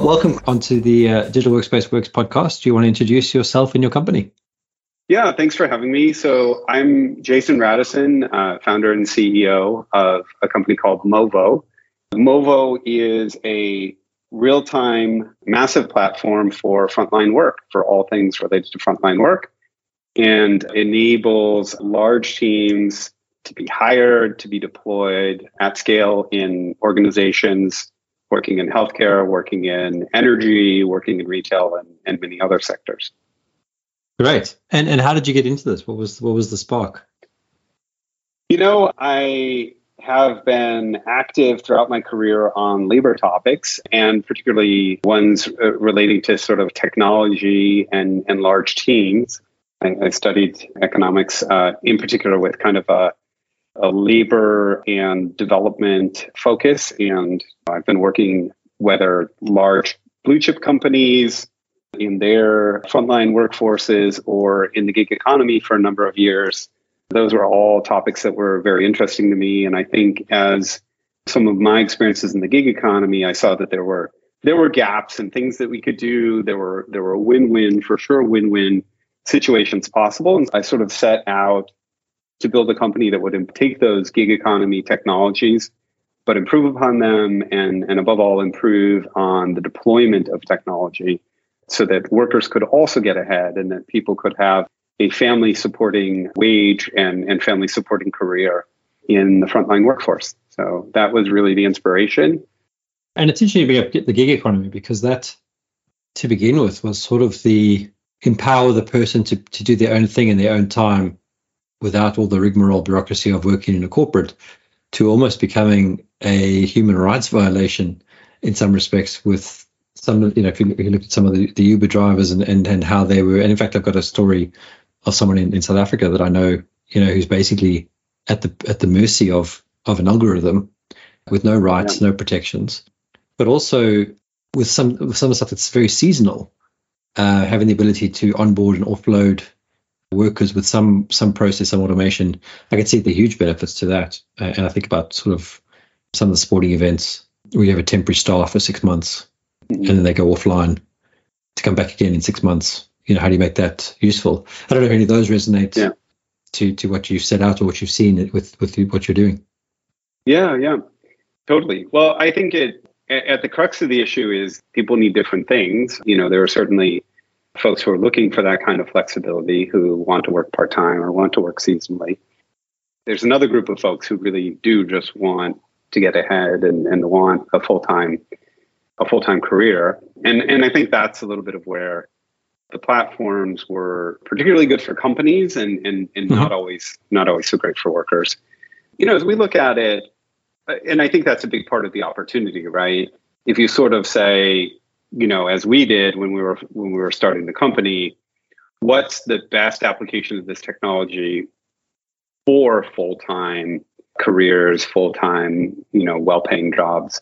Welcome onto the uh, Digital Workspace Works podcast. Do you want to introduce yourself and your company? Yeah, thanks for having me. So I'm Jason Radisson, uh, founder and CEO of a company called Movo. Movo is a real-time massive platform for frontline work, for all things related to frontline work, and enables large teams to be hired, to be deployed at scale in organizations working in healthcare, working in energy, working in retail, and, and many other sectors. Great. And and how did you get into this? What was what was the spark? You know, I have been active throughout my career on labor topics and particularly ones uh, relating to sort of technology and, and large teams. I, I studied economics uh, in particular with kind of a a labor and development focus. And I've been working whether large blue chip companies in their frontline workforces or in the gig economy for a number of years. Those were all topics that were very interesting to me. And I think as some of my experiences in the gig economy, I saw that there were there were gaps and things that we could do. There were there were win-win for sure win-win situations possible. And I sort of set out to build a company that would take those gig economy technologies, but improve upon them and, and above all, improve on the deployment of technology so that workers could also get ahead and that people could have a family supporting wage and, and family supporting career in the frontline workforce. So that was really the inspiration. And it's interesting to get the gig economy because that, to begin with, was sort of the empower the person to, to do their own thing in their own time without all the rigmarole bureaucracy of working in a corporate to almost becoming a human rights violation in some respects with some you know if you, if you look at some of the, the uber drivers and, and and how they were and in fact i've got a story of someone in, in south africa that i know you know who's basically at the at the mercy of of an algorithm with no rights yeah. no protections but also with some with some stuff that's very seasonal uh, having the ability to onboard and offload workers with some some process, some automation, I can see the huge benefits to that. And I think about sort of some of the sporting events where you have a temporary staff for six months mm-hmm. and then they go offline to come back again in six months. You know, how do you make that useful? I don't know if any of those resonate yeah. to to what you've set out or what you've seen with with what you're doing. Yeah, yeah, totally. Well, I think it at the crux of the issue is people need different things. You know, there are certainly folks who are looking for that kind of flexibility who want to work part time or want to work seasonally. There's another group of folks who really do just want to get ahead and, and want a full time a full time career. And and I think that's a little bit of where the platforms were particularly good for companies and and, and mm-hmm. not always not always so great for workers. You know, as we look at it, and I think that's a big part of the opportunity, right? If you sort of say, you know, as we did when we were when we were starting the company, what's the best application of this technology for full-time careers, full-time, you know, well-paying jobs?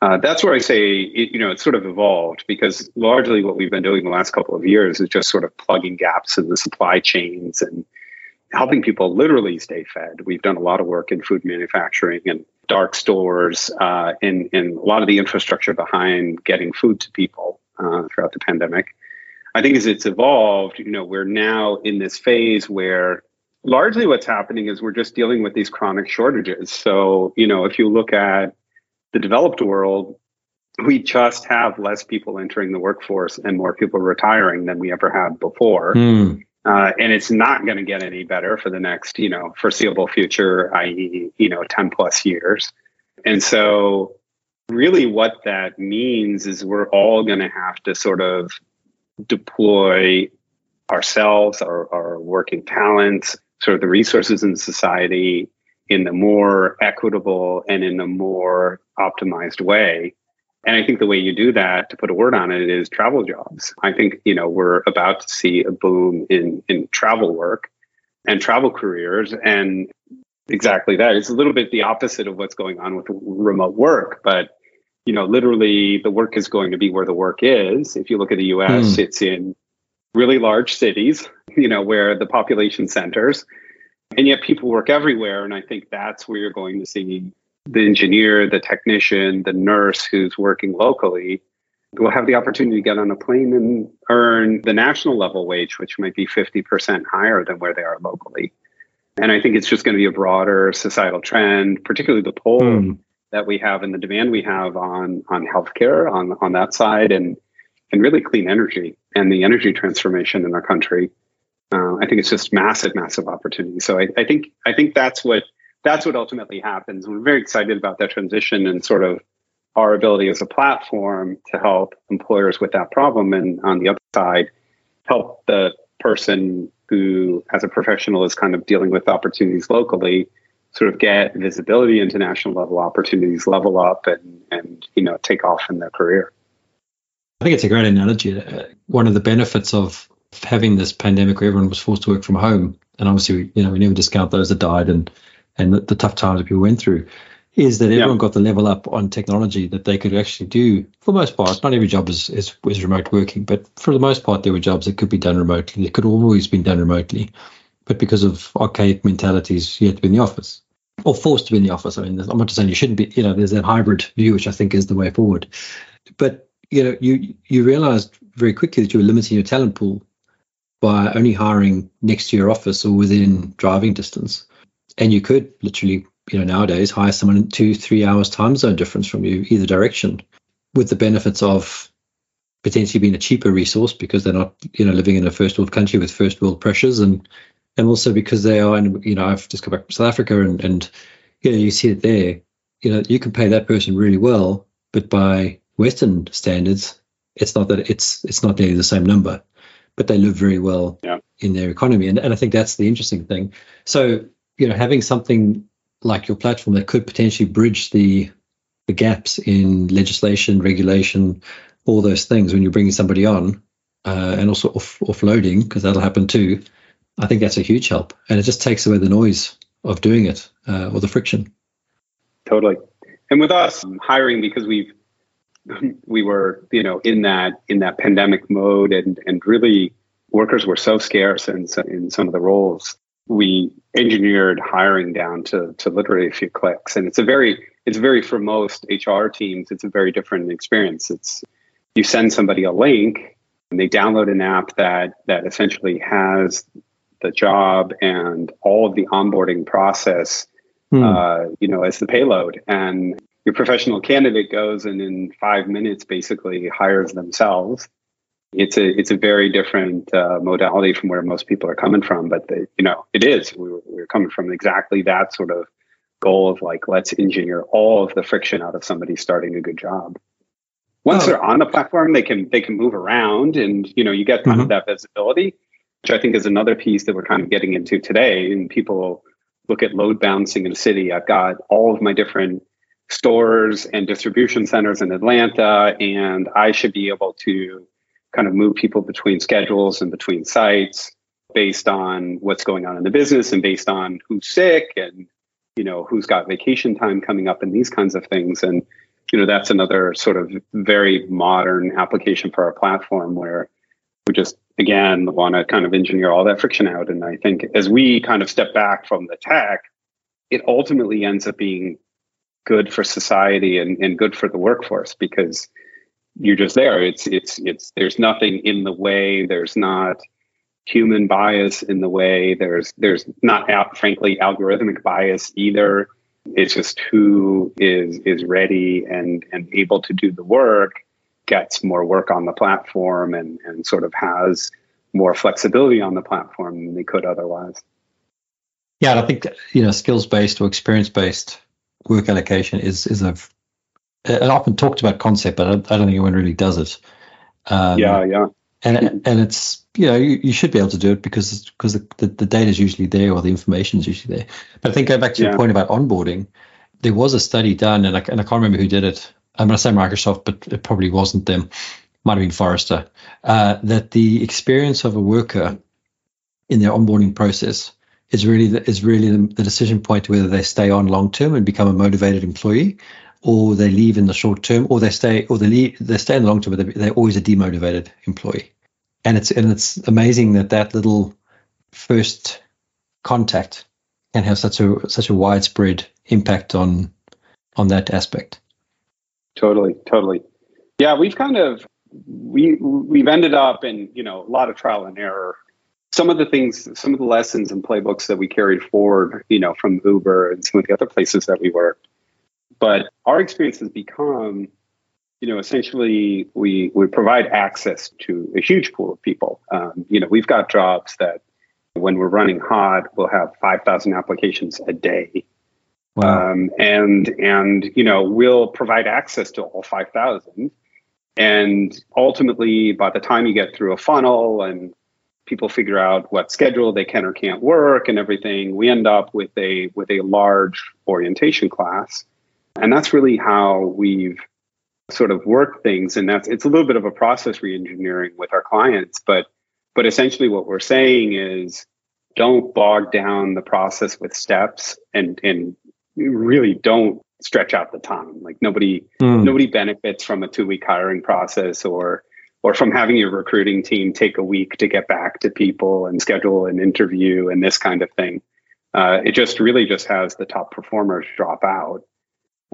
Uh, that's where I say, it, you know, it's sort of evolved because largely what we've been doing the last couple of years is just sort of plugging gaps in the supply chains and helping people literally stay fed. We've done a lot of work in food manufacturing and dark stores uh, and, a lot of the infrastructure behind getting food to people uh, throughout the pandemic. I think as it's evolved, you know, we're now in this phase where largely what's happening is we're just dealing with these chronic shortages. So, you know, if you look at the developed world, we just have less people entering the workforce and more people retiring than we ever had before. Mm. Uh, and it's not going to get any better for the next, you know, foreseeable future, i.e., you know, 10 plus years. And so, really, what that means is we're all going to have to sort of deploy ourselves, our, our working talents, sort of the resources in society in the more equitable and in a more optimized way And I think the way you do that, to put a word on it, is travel jobs. I think, you know, we're about to see a boom in, in travel work and travel careers. And exactly that. It's a little bit the opposite of what's going on with remote work. But, you know, literally the work is going to be where the work is. If you look at the US, mm. it's in really large cities, you know, where the population centers. And yet people work everywhere. And I think that's where you're going to see the engineer, the technician, the nurse who's working locally will have the opportunity to get on a plane and earn the national level wage, which might be 50% higher than where they are locally. And I think it's just going to be a broader societal trend, particularly the pull mm. that we have and the demand we have on on healthcare on on that side and and really clean energy and the energy transformation in our country. Uh, I think it's just massive, massive opportunity. So I, I think I think that's what that's what ultimately happens. We're very excited about that transition and sort of our ability as a platform to help employers with that problem. And on the other side, help the person who, as a professional, is kind of dealing with opportunities locally, sort of get visibility into national level opportunities, level up, and and you know take off in their career. I think it's a great analogy. Uh, one of the benefits of having this pandemic where everyone was forced to work from home, and obviously, you know, we never discount those that died and and the, the tough times that people went through, is that everyone got the level up on technology that they could actually do for the most part. Not every job is, is, is remote working, but for the most part, there were jobs that could be done remotely. They could always been done remotely. But because of archaic mentalities, you had to be in the office or forced to be in the office. I mean, I'm not just saying you shouldn't be, you know, there's that hybrid view, which I think is the way forward. But, you know, you, you realized very quickly that you were limiting your talent pool by only hiring next to your office or within driving distance. And you could literally you know nowadays hire someone in two three hours time zone difference from you either direction with the benefits of potentially being a cheaper resource because they're not you know living in a first world country with first world pressures and and also because they are and you know I've just come back from South Africa and and you know you see it there. You know you can pay that person really well but by Western standards it's not that it's it's not nearly the same number but they live very well yeah. in their economy. And, and I think that's the interesting thing. So you know having something like your platform that could potentially bridge the the gaps in legislation, regulation, all those things when you're bringing somebody on, uh, and also off, offloading because that'll happen too. I think that's a huge help, and it just takes away the noise of doing it uh, or the friction. Totally, and with us hiring because we've we were you know in that in that pandemic mode and and really workers were so scarce in in some of the roles we engineered hiring down to to literally a few clicks. And it's a very it's very for most hr teams it's a very different experience. It's you send somebody a link and they download an app that that essentially has the job and all of the onboarding process hmm. uh, you know as the payload. And your professional candidate goes and in five minutes basically hires themselves it's a it's a very different uh, modality from where most people are coming from. But you know, it is. We were, we were coming from exactly that sort of goal of like let's engineer all of the friction out of somebody starting a good job. Once oh. they're on the platform, they can they can move around, and you know, you get kind mm-hmm. of that visibility, which I think is another piece that we're kind of getting into today. And people look at load balancing in a city. I've got all of my different stores and distribution centers in Atlanta, and I should be able to kind of move people between schedules and between sites based on what's going on in the business and based on who's sick and you know who's got vacation time coming up and these kinds of things. And you know that's another sort of very modern application for our platform where we just again want to kind of engineer all that friction out. And i think as we kind of step back from the tech it ultimately ends up being good for society and, and good for the workforce because you're just there. It's it's it's there's nothing in the way. There's not human bias in the way. There's there's not out, frankly algorithmic bias either. It's just who is is ready and and able to do the work gets more work on the platform and and sort of has more flexibility on the platform than they could otherwise. Yeah, I think you know skills based or experience based work allocation is is a an often talked about concept, but I, I don't think anyone really does it. Um, yeah, yeah. And and it's you know you, you should be able to do it because because the, the, the data is usually there or the information is usually there. But I think going back to yeah. your point about onboarding, there was a study done and I, and I can't remember who did it, I'm going to say Microsoft, but it probably wasn't them. Might have been Forrester. Uh, that the experience of a worker in their onboarding process is really the, is really the, the decision point whether they stay on long term and become a motivated employee, or they leave in the short term, or they stay or they leave, they stay in the long term, but they're always a demotivated employee. And it's and it's amazing that that little first contact can have such a such a widespread impact on on that aspect. Totally, totally. Yeah, we've kind of we we've ended up in you know a lot of trial and error. Some of the things, some of the lessons and playbooks that we carried forward, you know, from Uber and some of the other places that we worked. But our experience has become, you know, essentially we we provide access to a huge pool of people. Um, you know, we've got jobs that when we're running hot, we'll have five thousand applications a day Wow. Um, and and you know we'll provide access to all 5000 and ultimately by the time you get through a funnel and people figure out what schedule they can or can't work and everything we end up with a with a large orientation class and that's really how we've sort of worked things and that's it's a little bit of a process reengineering with our clients but but essentially what we're saying is don't bog down the process with steps and and really don't stretch out the time. Like nobody mm. nobody benefits from a two week hiring process or or from having your recruiting team take a week to get back to people and schedule an interview and this kind of thing. Uh, it just really just has the top performers drop out.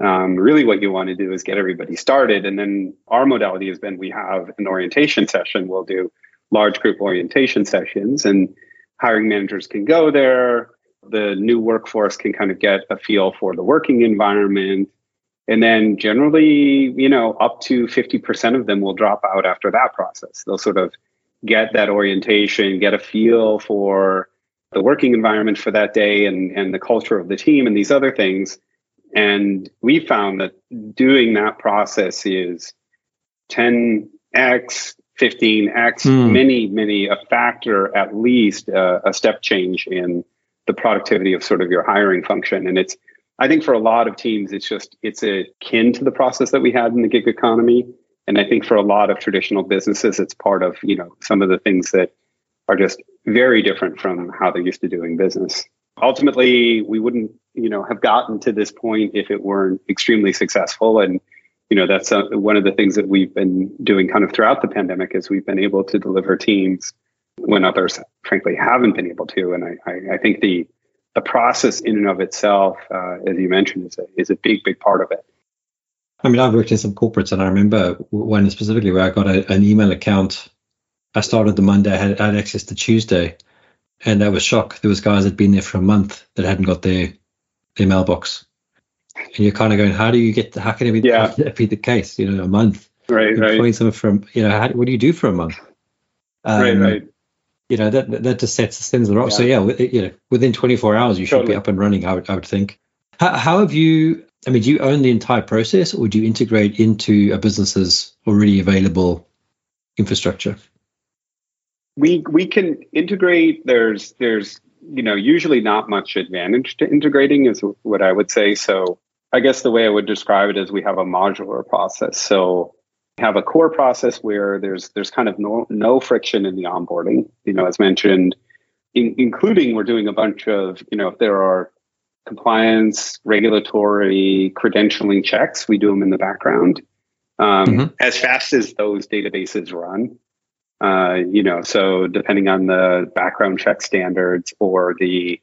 Um, really, what you want to do is get everybody started, and then our modality has been we have an orientation session. We'll do large group orientation sessions, and hiring managers can go there the new workforce can kind of get a feel for the working environment. And then generally, you know, up to 50% of them will drop out after that process. They'll sort of get that orientation, get a feel for the working environment for that day and, and the culture of the team and these other things. And we found that doing that process is 10x, 15x, mm. many, many, a factor at least, uh, a step change in the productivity of sort of your hiring function. And it's, I think for a lot of teams, it's just, it's akin to the process that we had in the gig economy. And I think for a lot of traditional businesses, it's part of, you know, some of the things that are just very different from how they're used to doing business. Ultimately, we wouldn't, you know, have gotten to this point if it weren't extremely successful. And, you know, that's uh, one of the things that we've been doing kind of throughout the pandemic is we've been able to deliver teams when others, frankly, haven't been able to. And I, I, I think the the process in and of itself, uh, as you mentioned, is a, is a big, big part of it. I mean, I've worked in some corporates, and I remember one specifically where I got a, an email account. I started the Monday, I had, had access to Tuesday, and I was shocked. There was guys that'd been there for a month that hadn't got their their mailbox, and you're kind of going, "How do you get? How can it be, yeah. be the case? You know, a month, right? Employing right. someone from, you know, how, what do you do for a month? Um, right, right you know that that just sets the sins of the rock. Yeah. So yeah, you know, within 24 hours you should totally. be up and running. I would I would think. How, how have you? I mean, do you own the entire process, or do you integrate into a business's already available infrastructure? We we can integrate. There's there's you know usually not much advantage to integrating is what I would say. So I guess the way I would describe it is we have a modular process. So we have a core process where there's there's kind of no, no friction in the onboarding. You know, as mentioned, in, including we're doing a bunch of you know if there are compliance, regulatory, credentialing checks, we do them in the background. Um, mm-hmm. As fast as those databases run, uh, you know, so depending on the background check standards or the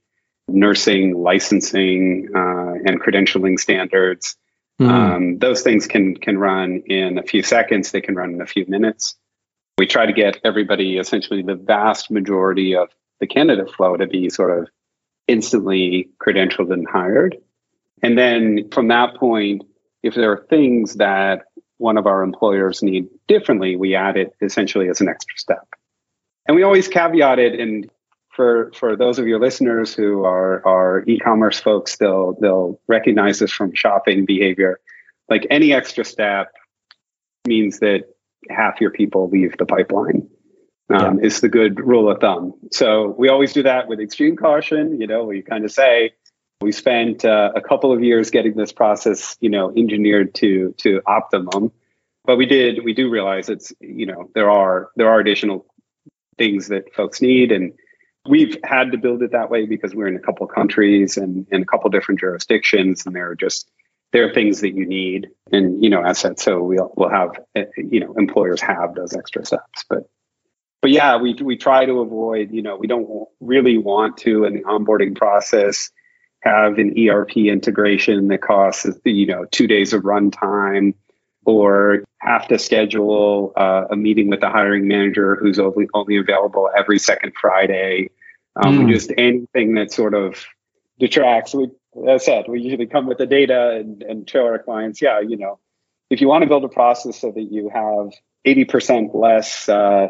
nursing licensing uh, and credentialing standards, Mm-hmm. Um, those things can can run in a few seconds. They can run in a few minutes. We try to get everybody, essentially the vast majority of the candidate flow, to be sort of instantly credentialed and hired. And then from that point, if there are things that one of our employers need differently, we add it essentially as an extra step. And we always caveat it and for for those of your listeners who are are e-commerce folks, they'll they'll recognize this from shopping behavior. Like any extra step means that half your people leave the pipeline. Um, yeah. Is the good rule of thumb. So we always do that with extreme caution. You know, we kind of say, We spent uh, a couple of years getting this process, you know, engineered to to optimum. But we did we do realize it's you know there are there are additional things that folks need. And we've had to build it that way because we're in a couple of countries and in a couple different jurisdictions. And there are just there are things that you need. And you know as said so we'll we'll have eh, you know employers have those extra steps. But but yeah we we try to avoid you know we don't really want to in the onboarding process have an ERP integration that costs you know two days of runtime or have to schedule uh, a meeting with the hiring manager who's only, only available every second Friday. Um, mm. Just anything that sort of detracts. We, as I said, we usually come with the data and, and show our clients, yeah, you know, if you want to build a process so that you have 80% less, uh,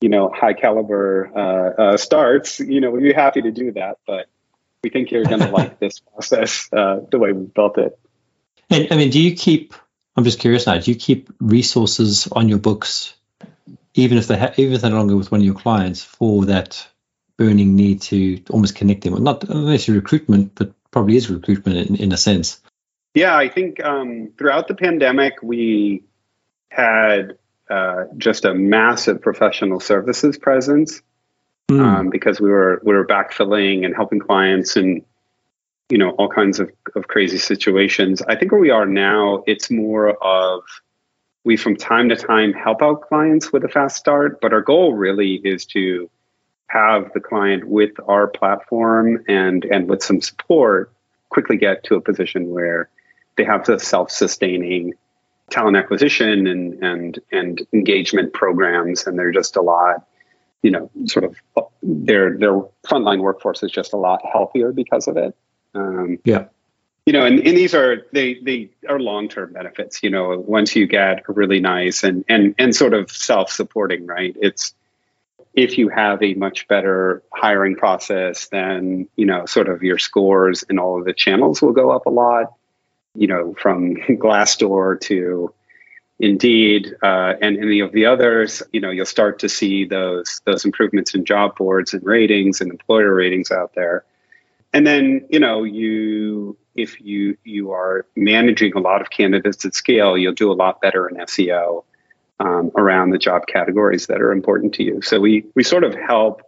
you know, high caliber uh, uh, starts, you know, we'd be happy to do that. But we think you're going to like this process uh, the way we built it. And I mean, do you keep I'm just curious now. Do you keep resources on your books, even if they ha- even if they're no longer with one of your clients, for that burning need to almost connect them? Not necessarily recruitment, but probably is recruitment in, in a sense. Yeah, I think um, throughout the pandemic we had uh, just a massive professional services presence mm. um, because we were we were backfilling and helping clients and you know all kinds of, of crazy situations. I think where we are now it's more of we from time to time help out clients with a fast start but our goal really is to have the client with our platform and and with some support quickly get to a position where they have the self-sustaining talent acquisition and and and engagement programs and they're just a lot you know sort of their their frontline workforce is just a lot healthier because of it um, yeah. You know, and, and these are they they are long term benefits. You know, once you get a really nice and and and sort of self supporting, right? It's if you have a much better hiring process, then you know, sort of your scores and all of the channels will go up a lot. You know, from Glassdoor to Indeed uh, and any of the others, you know, you'll start to see those those improvements in job boards and ratings and employer ratings out there and then you know you if you you are managing a lot of candidates at scale you'll do a lot better in seo um, around the job categories that are important to you. So we we sort of help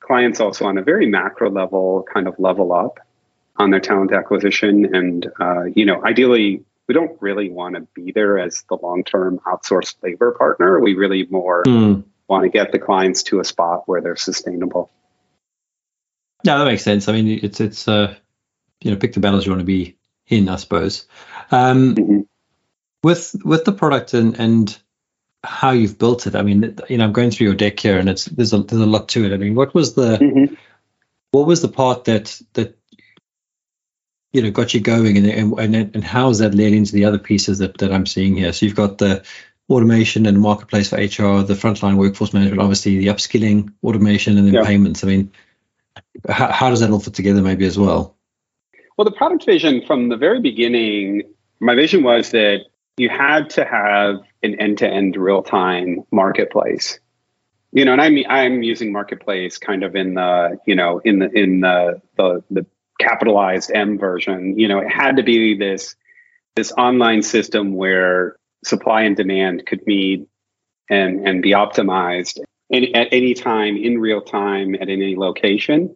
clients also on a very macro level kind of level up on their talent acquisition. And uh, you know ideally we don't really want to be there as the long-term outsourced labor partner. We really more mm. want to get the clients to a spot where they're sustainable no, that makes sense. I mean, it's it's uh, you know, pick the battles you want to be in, I suppose. Um, mm-hmm. With with the product and and how you've built it. I mean, you know, I'm going through your deck here, and it's there's a there's a lot to it. I mean, what was the mm-hmm. what was the part that that you know got you going, and and and how has that led into the other pieces that that I'm seeing here? So you've got the automation and marketplace for HR, the frontline workforce management, obviously the upskilling, automation, and then yeah. payments. I mean, how, how does that all fit together, maybe as well? Well, the product vision from the very beginning, my vision was that you had to have an end-to-end real-time marketplace. You know, and I'm I'm using marketplace kind of in the you know in the in the the, the capitalized M version. You know, it had to be this this online system where supply and demand could meet and and be optimized any, at any time in real time at any location.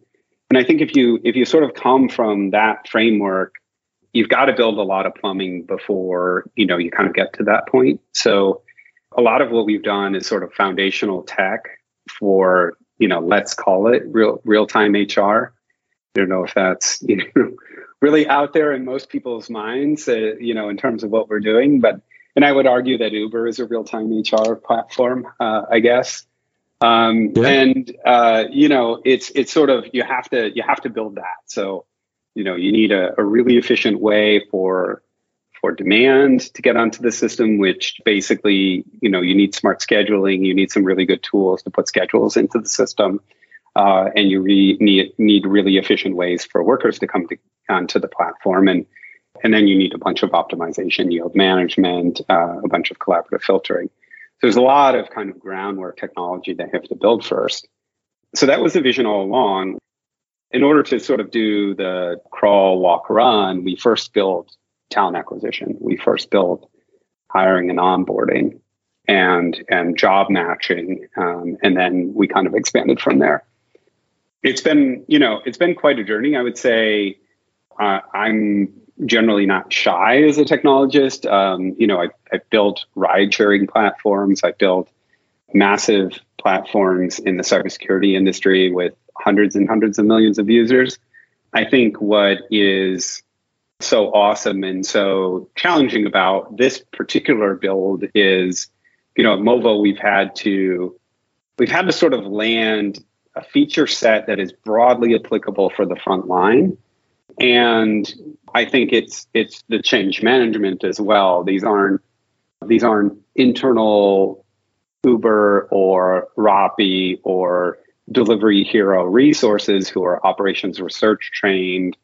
And I think if you if you sort of come from that framework, you've got to build a lot of plumbing before you know you kind of get to that point. So a lot of what we've done is sort of foundational tech for you know let's call it real real time HR. I don't know if that's you know really out there in most people's minds, uh, you know, in terms of what we're doing. But and I would argue that Uber is a real time HR platform, uh, I guess. Um, yeah. And uh, you know, it's it's sort of you have to you have to build that. So you know, you need a, a really efficient way for for demand to get onto the system, which basically, you know, you need smart scheduling, you need some really good tools to put schedules into the system, uh, and you re- need need really efficient ways for workers to come to, onto the platform, and and then you need a bunch of optimization, yield management, uh, a bunch of collaborative filtering there's a lot of kind of groundwork technology they have to build first. So that was the vision all along. in order to sort of do the crawl, walk, run, we first built talent acquisition. We first built hiring and onboarding and and job matching, um, and then we kind of expanded from there. It's been you know it's been quite a journey. I would say uh, I'm generally not shy as a technologist. Um, you know, I, I built ride sharing platforms. I built massive platforms in the cybersecurity industry with hundreds and hundreds of millions of users. I think what is so awesome and so challenging about this particular build is, you know, at Movo we've had to we've had to sort of land a feature set that is broadly applicable for the front line. And I think it's it's the change management as well. These aren't these aren't internal Uber or Rappi or delivery hero resources who are operations research trained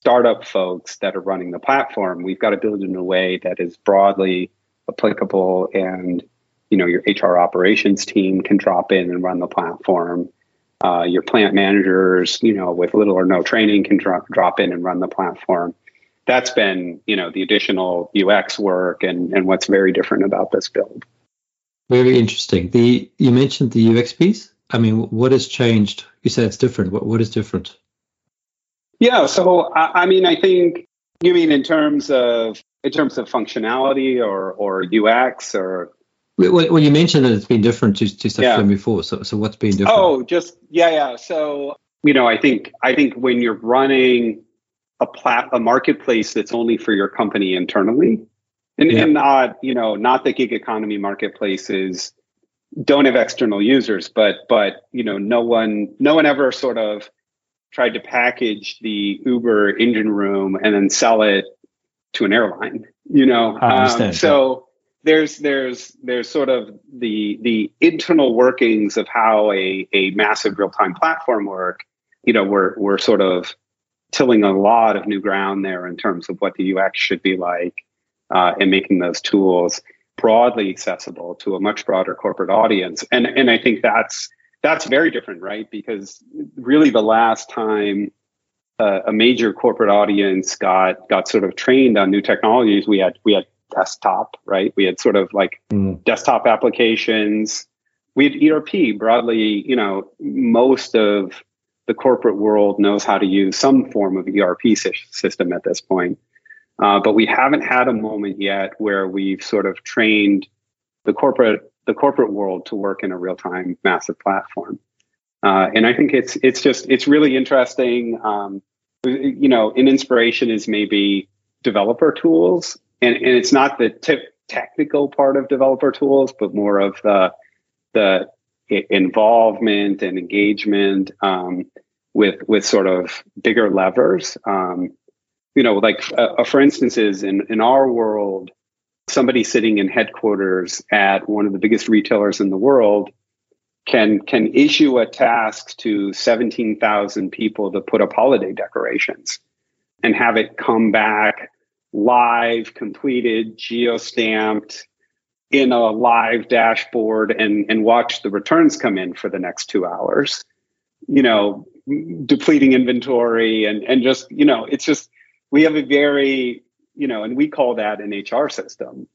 startup folks that are running the platform. We've got to build it in a way that is broadly applicable and you know your hr operations team can drop in and run the platform. Uh, your plant managers you know with little or no training can drop, drop in and run the platform that's been you know the additional ux work and and what's very different about this build very interesting the you mentioned the ux piece I mean, what has changed? You said it's different. What what is different? Yeah, so I, I mean, I think you mean in terms of in terms of functionality or or UX or well, you mentioned that it's been different to, to stuff yeah. before. So, so what's been different? Oh, just yeah, yeah. So, you know, I think I think when you're running a plat a marketplace that's only for your company internally, and, yeah. and not you know not the gig economy marketplaces don't have external users, but but you know, no one no one ever sort of tried to package the Uber engine room and then sell it to an airline. You know, um, so there's there's there's sort of the the internal workings of how a a massive real time platform work. You know, we're we're sort of tilling a lot of new ground there in terms of what the UX should be like uh, and making those tools broadly accessible to a much broader corporate audience. And and I think that's that's very different, right? Because really the last time uh, a major corporate audience got got sort of trained on new technologies, we had we had desktop, right? We had sort of like mm. desktop applications. We had ERP broadly, you know, most of the corporate world knows how to use some form of ERP system at this point. Uh, but we haven't had a moment yet where we've sort of trained the corporate the corporate world to work in a real time massive platform. Uh, and I think it's it's just it's really interesting. Um, you know, an inspiration is maybe developer tools, and, and it's not the t- technical part of developer tools, but more of the the involvement and engagement um, with with sort of bigger levers. Um, you know, like uh, uh, for instance, is in in our world, somebody sitting in headquarters at one of the biggest retailers in the world can can issue a task to 17,000 people to put up holiday decorations and have it come back live, completed, geo-stamped in a live dashboard and and watch the returns come in for the next 2 hours. You know, depleting inventory and and just, you know, it's just we have a very you know and we call that an hr system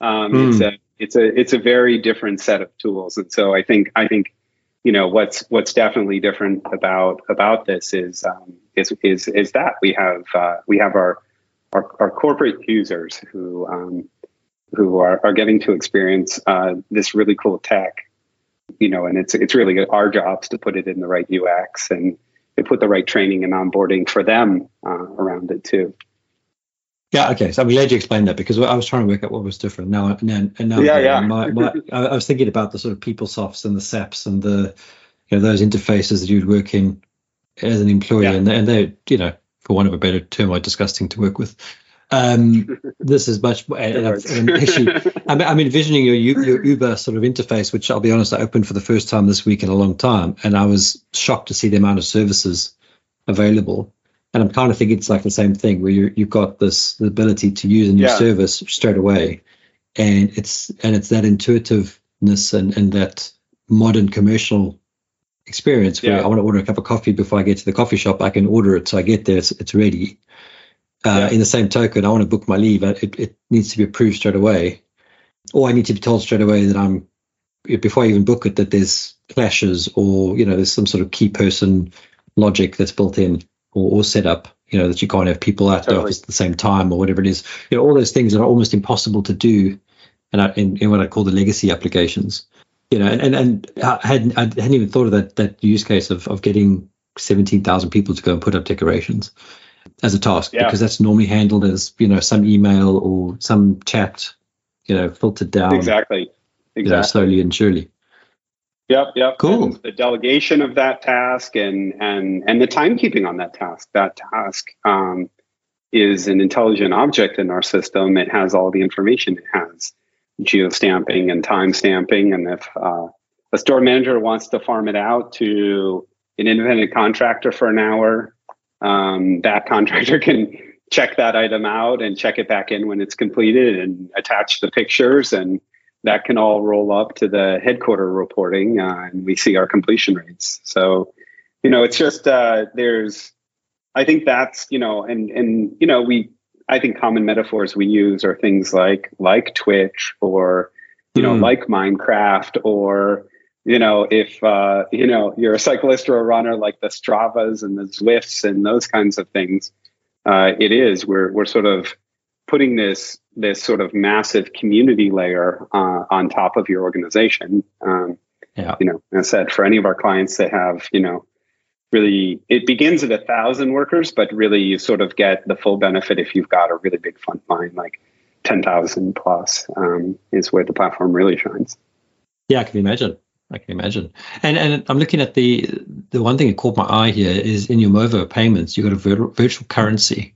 um, mm. it's a it's a it's a very different set of tools and so i think i think you know what's what's definitely different about about this is um, is is is that we have uh, we have our, our, our corporate users who um, who are, are getting to experience uh, this really cool tech you know and it's it's really our jobs to put it in the right ux and put the right training and onboarding for them uh, around it too. Yeah. Okay. So I'm glad you explained that because I was trying to work out what was different. Now, and now, yeah, yeah. My, my, I was thinking about the sort of PeopleSofts and the SAPs and the, you know, those interfaces that you'd work in as an employee, yeah. and, and they're, you know, for want of a better term, are disgusting to work with. Um, this is much more an, an issue. I'm, I'm, envisioning your, your Uber sort of interface, which I'll be honest, I opened for the first time this week in a long time, and I was shocked to see the amount of services available. And I'm kind of thinking it's like the same thing where you you've got this the ability to use a new yeah. service straight away, and it's and it's that intuitiveness and and that modern commercial experience where yeah. I want to order a cup of coffee before I get to the coffee shop. I can order it, so I get there, it's, it's ready. Uh, yeah. In the same token, I want to book my leave. It, it needs to be approved straight away, or I need to be told straight away that I'm before I even book it that there's clashes or you know there's some sort of key person logic that's built in or, or set up. You know that you can't have people at totally. the office at the same time or whatever it is. You know all those things are almost impossible to do, and in, in what I call the legacy applications you know, and, and, and I, hadn't, I hadn't even thought of that, that use case of, of getting 17,000 people to go and put up decorations as a task yeah. because that's normally handled as, you know, some email or some chat, you know, filtered down. Exactly. Exactly. You know, slowly and surely. Yep, yep. Cool. And the delegation of that task and and and the timekeeping on that task. That task um, is an intelligent object in our system. It has all the information it has geostamping and time stamping. And if uh, a store manager wants to farm it out to an independent contractor for an hour, um, that contractor can check that item out and check it back in when it's completed and attach the pictures and that can all roll up to the headquarter reporting uh, and we see our completion rates so you know it's just uh, there's i think that's you know and and you know we I think common metaphors we use are things like like Twitch or you know mm. like Minecraft or you know if uh, you know you're a cyclist or a runner like the Stravas and the Zwifts and those kinds of things. Uh, it is we're we're sort of putting this this sort of massive community layer uh, on top of your organization. Um, yeah. You know, as I said, for any of our clients that have you know really it begins at a thousand workers, but really you sort of get the full benefit if you've got a really big front line, like 10,000 plus um, is where the platform really shines. Yeah, I can imagine. I can imagine. And and I'm looking at the the one thing that caught my eye here is in your Movo payments, you've got a vir- virtual currency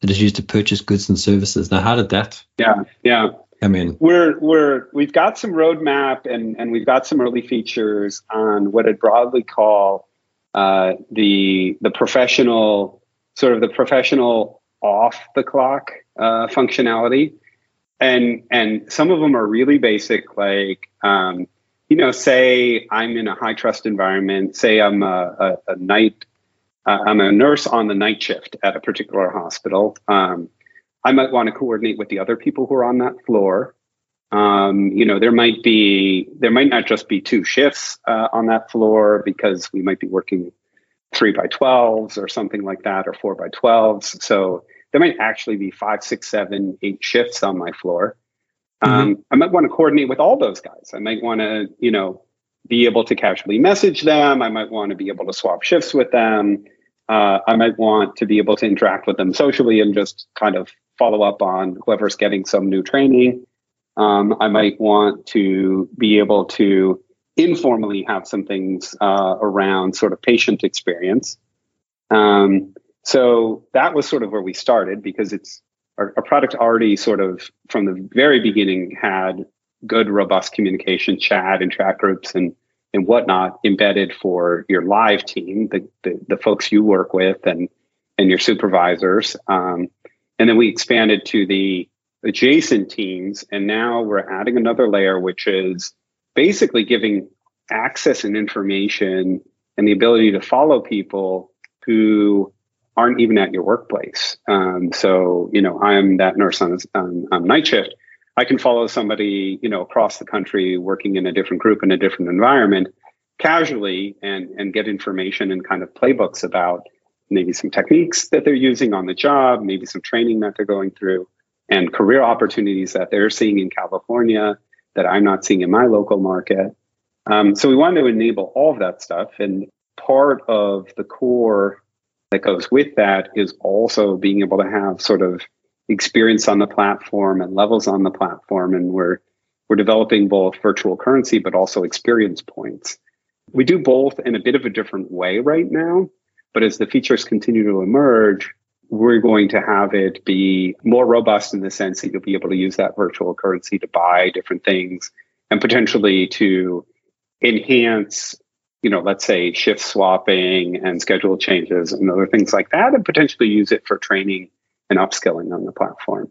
that is used to purchase goods and services. Now, how did that? Yeah, yeah. I mean, we're we're we've got some roadmap and and we've got some early features on what I'd broadly call uh, the the professional sort of the professional off the clock uh, functionality, and and some of them are really basic, like um, you know, say I'm in a high trust environment, say I'm a, a, a night, uh, I'm a nurse on the night shift at a particular hospital. Um, I might want to coordinate with the other people who are on that floor. Um, you know, there might be there might not just be two shifts uh, on that floor because we might be working three by twelves or something like that, or four by twelves. So there might actually be five, six, seven, eight shifts on my floor. Mm-hmm. Um, I might want to coordinate with all those guys. I might want to, you know, be able to casually message them. I might want to be able to swap shifts with them. Uh, I might want to be able to interact with them socially and just kind of follow up on whoever's getting some new training. Um, I might want to be able to informally have some things uh, around sort of patient experience. Um, so that was sort of where we started because it's our, our, product already sort of from the very beginning had good, robust communication, chat and chat groups and and whatnot embedded for your live team, the the, the folks you work with and and your supervisors. Um, and then we expanded to the adjacent teams. And now we're adding another layer, which is basically giving access and information and the ability to follow people who aren't even at your workplace. Um, so, you know, I'm that nurse on, on, on night shift. I can follow somebody, you know, across the country working in a different group in a different environment casually and, and get information and kind of playbooks about maybe some techniques that they're using on the job, maybe some training that they're going through and career opportunities that they're seeing in California that I'm not seeing in my local market. Um, so we wanted to enable all of that stuff. And part of the core that goes with that is also being able to have sort of experience on the platform and levels on the platform. And we're we're developing both virtual currency but also experience points. We do both in a bit of a different way right now. But as the features continue to emerge, we're going to have it be more robust in the sense that you'll be able to use that virtual currency to buy different things and potentially to enhance you know let's say shift swapping and schedule changes and other things like that and potentially use it for training and upskilling on the platform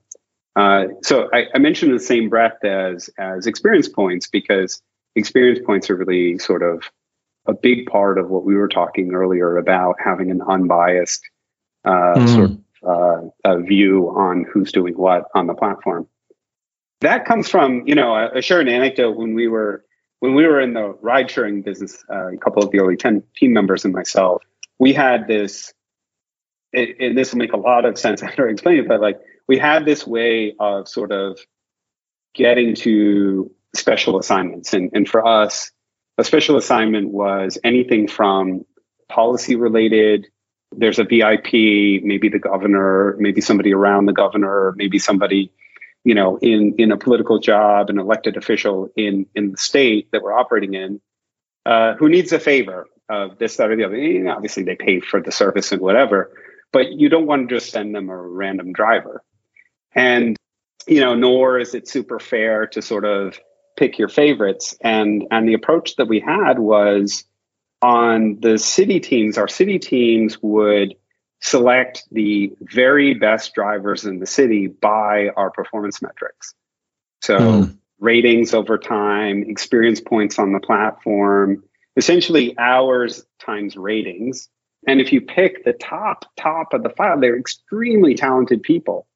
uh, so I, I mentioned the same breath as as experience points because experience points are really sort of a big part of what we were talking earlier about having an unbiased uh, mm. sort of uh, view on who's doing what on the platform. That comes from, you know, I, share an anecdote when we were when we were in the ride sharing business. Uh, a couple of the early 10 team members and myself, we had this. and this will make a lot of sense after I explain it, but like we had this way of sort of getting to special assignments, and and for us, a special assignment was anything from policy related. There's a VIP, maybe the governor, maybe somebody around the governor, maybe somebody, you know, in in a political job, an elected official in in the state that we're operating in, uh, who needs a favor of this, that, or the other. Obviously, they pay for the service and whatever, but you don't want to just send them a random driver. And you know, nor is it super fair to sort of pick your favorites. And and the approach that we had was on the city teams, our city teams would select the very best drivers in the city by our performance metrics. So mm. ratings over time, experience points on the platform, essentially hours times ratings. And if you pick the top, top of the file, they're extremely talented people.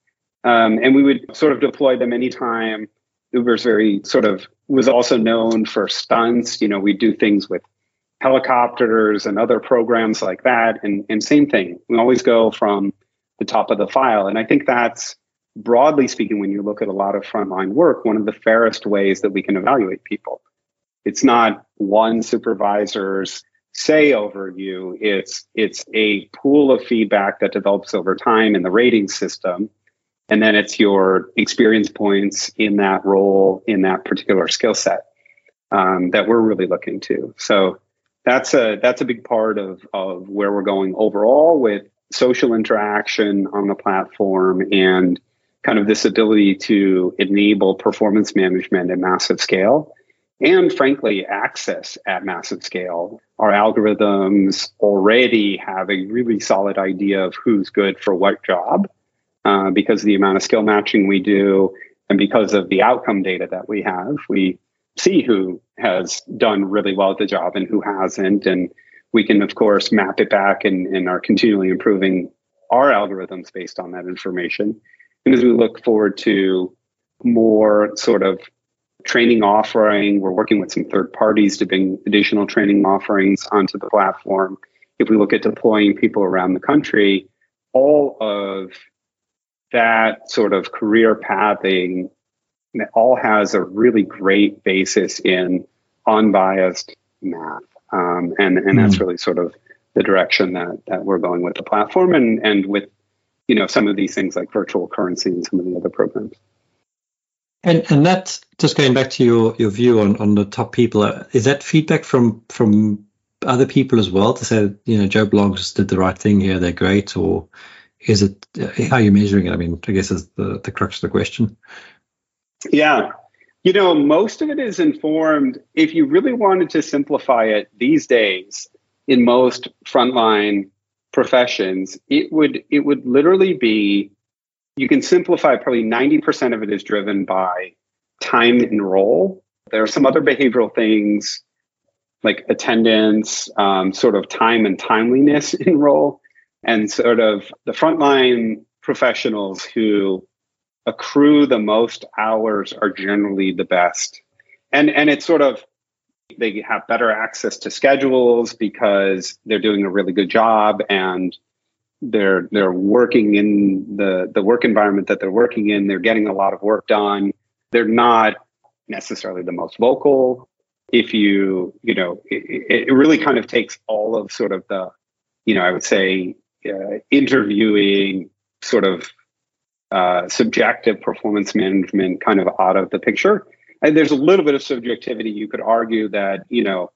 Um, and we would sort of deploy them anytime Uber's very sort of was also known for stunts. You know, we do things with helicopters and other programs like that. And, and same thing, we always go from the top of the file. And I think that's broadly speaking, when you look at a lot of frontline work, one of the fairest ways that we can evaluate people. It's not one supervisor's say over you. It's it's a pool of feedback that develops over time in the rating system and then it's your experience points in that role in that particular skill set um, that we're really looking to so that's a that's a big part of of where we're going overall with social interaction on the platform and kind of this ability to enable performance management at massive scale and frankly access at massive scale our algorithms already have a really solid idea of who's good for what job uh, because of the amount of skill matching we do and because of the outcome data that we have. We see who has done really well at the job and who hasn't. And we can, of course, map it back and, and are continually improving our algorithms based on that information. And as we look forward to more sort of training offering, we're working with some third parties to bring additional training offerings onto the platform. If we look at deploying people around the country, all of that sort of career pathing all has a really great basis in unbiased math. Um, and and that's hmm. really sort of the direction that, that we're going with the platform and, and with you know some of these things like virtual currency and some of the other programs. And and that just going back to your, your view on, on the top people, uh, is that feedback from from other people as well to say you know Joe Bloggs did the right thing here, they're great, or is it uh, how are you measuring it? I mean, I guess is the, the crux of the question. Yeah. You know, most of it is informed. If you really wanted to simplify it these days, in most frontline professions, it would it would literally be you can simplify probably 90% of it is driven by time in role. There are some other behavioral things like attendance, um, sort of time and timeliness in role and sort of the frontline professionals who accrue the most hours are generally the best. And and it's sort of they have better access to schedules because they're doing a really good job and they're they're working in the the work environment that they're working in. They're getting a lot of work done. They're not necessarily the most vocal. If you you know it, it really kind of takes all of sort of the you know i would say uh, interviewing sort of uh, subjective performance management kind of out of the picture. And there's a little bit of subjectivity. You could argue that, you know,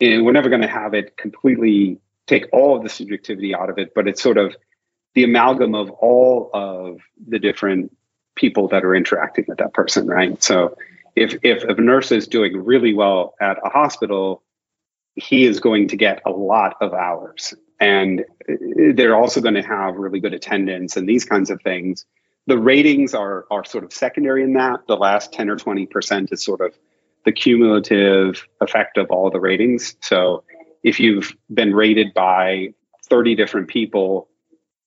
we're never going to have it completely take all of the subjectivity out of it, but it's sort of the amalgam of all of the different people that are interacting with that person, right? So if, if a nurse is doing really well at a hospital, he is going to get a lot of hours and they're also going to have really good attendance and these kinds of things. The ratings are are sort of secondary in that. The last 10 or 20% is sort of the cumulative effect of all the ratings. So if you've been rated by 30 different people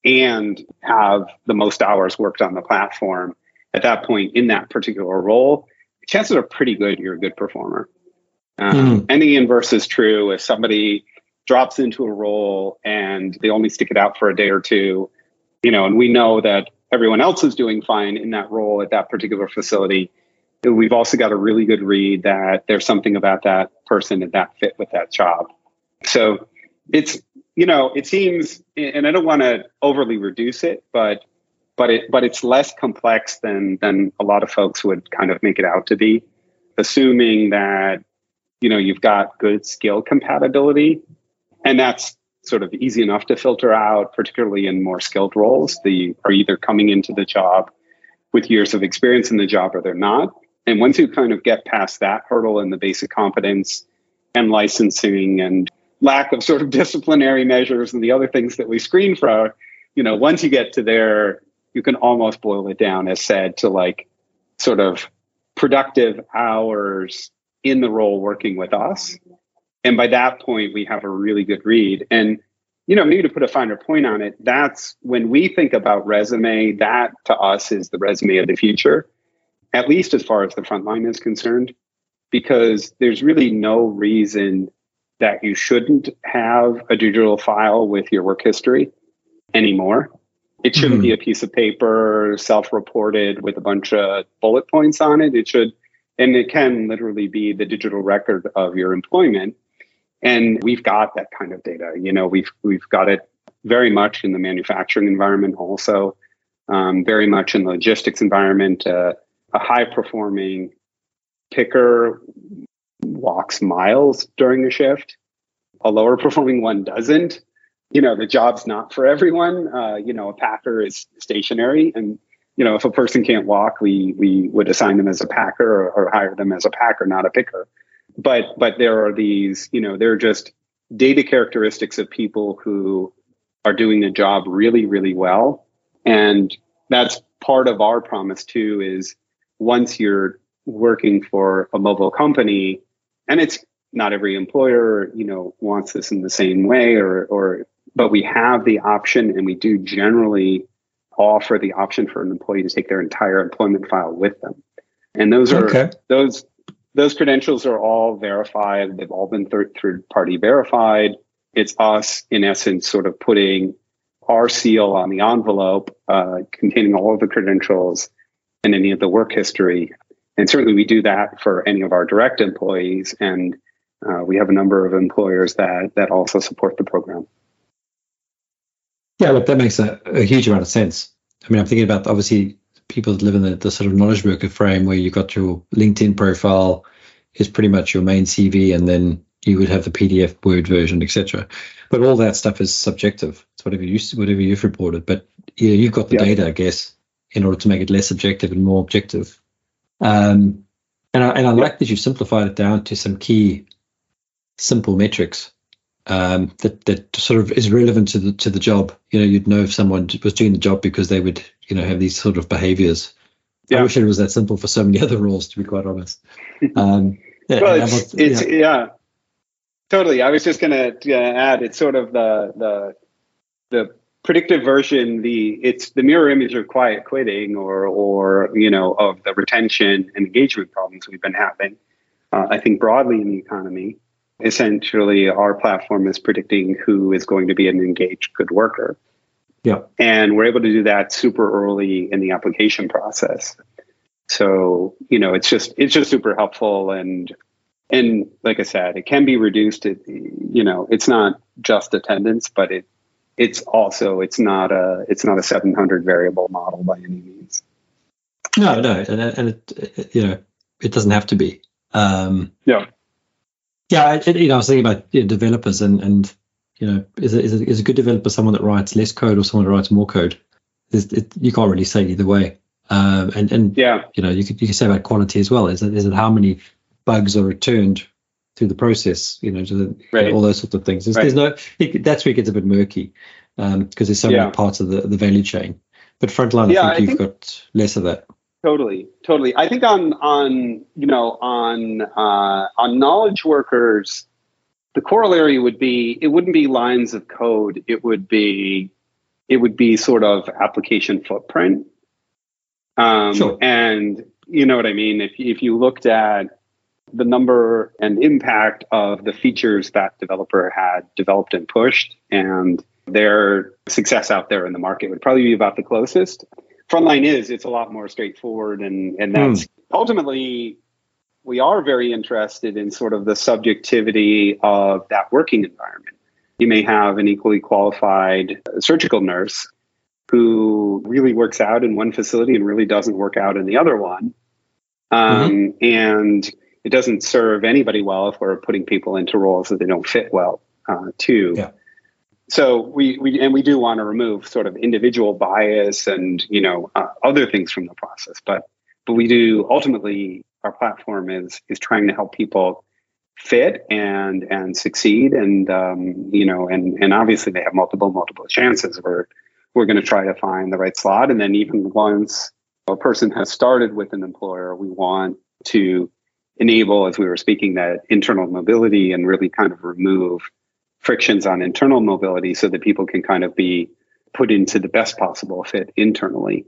and have the most hours worked on the platform at that point in that particular role, chances are pretty good you're a good performer. Um, mm. And the inverse is true. If somebody drops into a role and they only stick it out for a day or two, you know, and we know that everyone else is doing fine in that role at that particular facility, we've also got a really good read that there's something about that person and that fit with that job. So it's you know it seems, and I don't want to overly reduce it, but but it but it's less complex than than a lot of folks would kind of make it out to be, assuming that you know you've got good skill compatibility, and that's sort of easy enough to filter out, particularly in more skilled roles. They are either coming into the job with years of experience in the job or they're not. And once you kind of get past that hurdle and the basic competence and licensing and lack of sort of disciplinary measures and the other things that we screen for, you know, once you get to there, you can almost boil it down, as said, to like sort of productive hours in the role working with us. And by that point, we have a really good read. And, you know, maybe to put a finer point on it, that's when we think about resume, that to us is the resume of the future, at least as far as the front line is concerned, because there's really no reason that you shouldn't have a digital file with your work history anymore. It shouldn't mm-hmm. be a piece of paper self reported with a bunch of bullet points on it. It should, and it can literally be the digital record of your employment. And we've got that kind of data. You know, we've we've got it very much in the manufacturing environment, also um, very much in the logistics environment. Uh, a high performing picker walks miles during a shift. A lower performing one doesn't. You know, the job's not for everyone. Uh, you know, a packer is stationary, and you know, if a person can't walk, we we would assign them as a packer or, or hire them as a packer, not a picker. But but there are these, you know, there are just data characteristics of people who are doing the job really, really well, and that's part of our promise too. Is once you're working for a mobile company, and it's not every employer you know wants this in the same way or or but we have the option and we do generally offer the option for an employee to take their entire employment file with them and those are okay. those those credentials are all verified they've all been third, third party verified it's us in essence sort of putting our seal on the envelope uh, containing all of the credentials and any of the work history and certainly we do that for any of our direct employees. And uh, we have a number of employers that, that also support the program. Yeah, look, that makes a, a huge amount of sense. I mean, I'm thinking about obviously people that live in the, the sort of knowledge worker frame where you've got your LinkedIn profile is pretty much your main CV, and then you would have the PDF Word version, etc. But all that stuff is subjective. It's whatever you whatever you've reported. But you know, you've got the yeah. data, I guess, in order to make it less subjective and more objective. Um, and I, and I like that you've simplified it down to some key simple metrics um, that that sort of is relevant to the to the job. You know, you'd know if someone was doing the job because they would you know have these sort of behaviors. Yeah. I wish it was that simple for so many other roles, to be quite honest. Um, well, it's, it's yeah. yeah. totally. I was just going to add, it's sort of the the the predictive version, the it's the mirror image of quiet quitting or or you know of the retention and engagement problems we've been having. Uh, I think broadly in the economy, essentially our platform is predicting who is going to be an engaged good worker. Yeah. And we're able to do that super early in the application process. So, you know, it's just it's just super helpful and and like I said, it can be reduced. It, you know, it's not just attendance, but it it's also it's not a it's not a 700 variable model by any means no no and, and it, it, you know it doesn't have to be um yeah yeah you know i was thinking about you know, developers and and you know is a, is, a, is a good developer someone that writes less code or someone that writes more code it, you can't really say either way um and and yeah you know you could you could say about quality as well is it is it how many bugs are returned through the process, you know, the, right. all those sorts of things. There's, right. there's no, it, that's where it gets a bit murky because um, there's so yeah. many parts of the, the value chain. But frontline, yeah, I think I you've think, got less of that. Totally, totally. I think on on you know on uh, on knowledge workers, the corollary would be it wouldn't be lines of code. It would be it would be sort of application footprint. Um, sure. And you know what I mean? If, if you looked at the number and impact of the features that developer had developed and pushed and their success out there in the market would probably be about the closest. Frontline is, it's a lot more straightforward and, and that's mm. ultimately we are very interested in sort of the subjectivity of that working environment. You may have an equally qualified surgical nurse who really works out in one facility and really doesn't work out in the other one. Um, mm-hmm. And it doesn't serve anybody well if we're putting people into roles that they don't fit well uh, to. Yeah. So we, we and we do want to remove sort of individual bias and you know uh, other things from the process, but but we do ultimately our platform is is trying to help people fit and and succeed and um, you know and and obviously they have multiple multiple chances. We're we're going to try to find the right slot and then even once a person has started with an employer we want to enable as we were speaking that internal mobility and really kind of remove frictions on internal mobility so that people can kind of be put into the best possible fit internally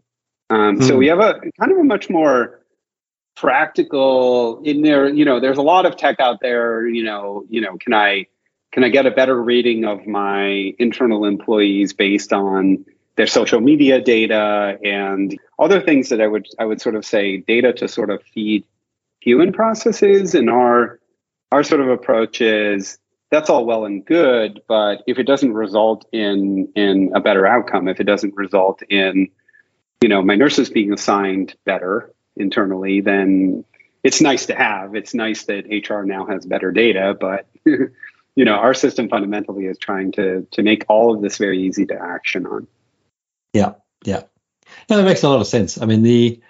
um, mm. so hmm. we have a kind of a much more practical in there you know there's a lot of tech out there you know you know can i can i get a better rating of my internal employees based on their social media data and other things that i would i would sort of say data to sort of feed human processes and our our sort of approach is that's all well and good but if it doesn't result in in a better outcome if it doesn't result in you know my nurses being assigned better internally, then it's nice to have. It's nice that HR now has better data, but you know, our system fundamentally is trying to to make all of this very easy to action on. Yeah, yeah. No, that makes a lot of sense. I mean, the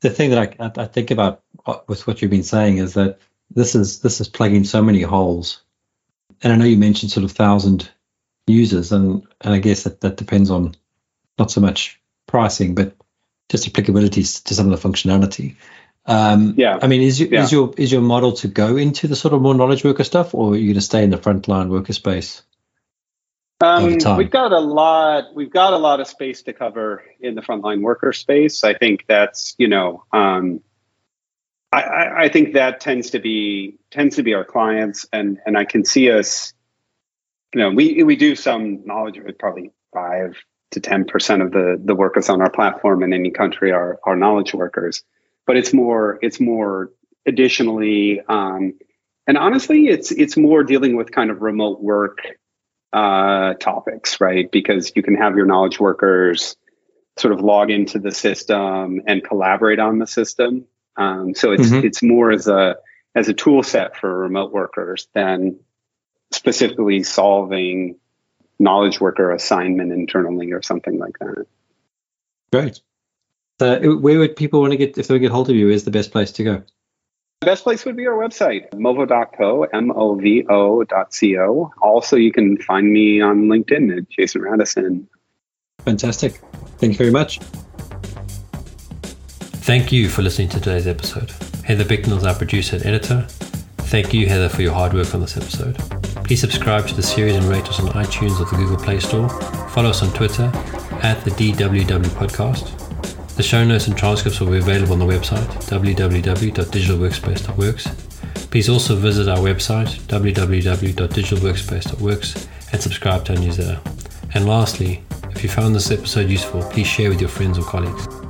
the thing that I, I think about uh, with what you've been saying is that this is this is plugging so many holes, and I know you mentioned sort of thousand users, and and I guess that that depends on not so much pricing, but just applicabilities to some of the functionality. Um, yeah. I mean, is, your, yeah. is your is your model to go into the sort of more knowledge worker stuff, or are you going to stay in the frontline worker space? Um, we've got a lot. We've got a lot of space to cover in the frontline worker space. I think that's you know, um, I, I think that tends to be tends to be our clients, and and I can see us. You know, we we do some knowledge, probably five to 10% of the, the workers on our platform in any country are, are knowledge workers. But it's more, it's more additionally, um, and honestly, it's, it's more dealing with kind of remote work uh, topics, right? Because you can have your knowledge workers sort of log into the system and collaborate on the system. Um, so it's mm-hmm. it's more as a as a tool set for remote workers than specifically solving knowledge worker assignment internally or something like that. Great. So where would people want to get, if they get hold of you, is the best place to go? The best place would be our website, movo.co, M-O-V-O.co. Also, you can find me on LinkedIn at Jason Radisson. Fantastic. Thank you very much. Thank you for listening to today's episode. Heather Bicknell is our producer and editor. Thank you, Heather, for your hard work on this episode. Please subscribe to the series and rate us on iTunes or the Google Play Store. Follow us on Twitter at the DWW Podcast. The show notes and transcripts will be available on the website www.digitalworkspace.works. Please also visit our website www.digitalworkspace.works and subscribe to our newsletter. And lastly, if you found this episode useful, please share with your friends or colleagues.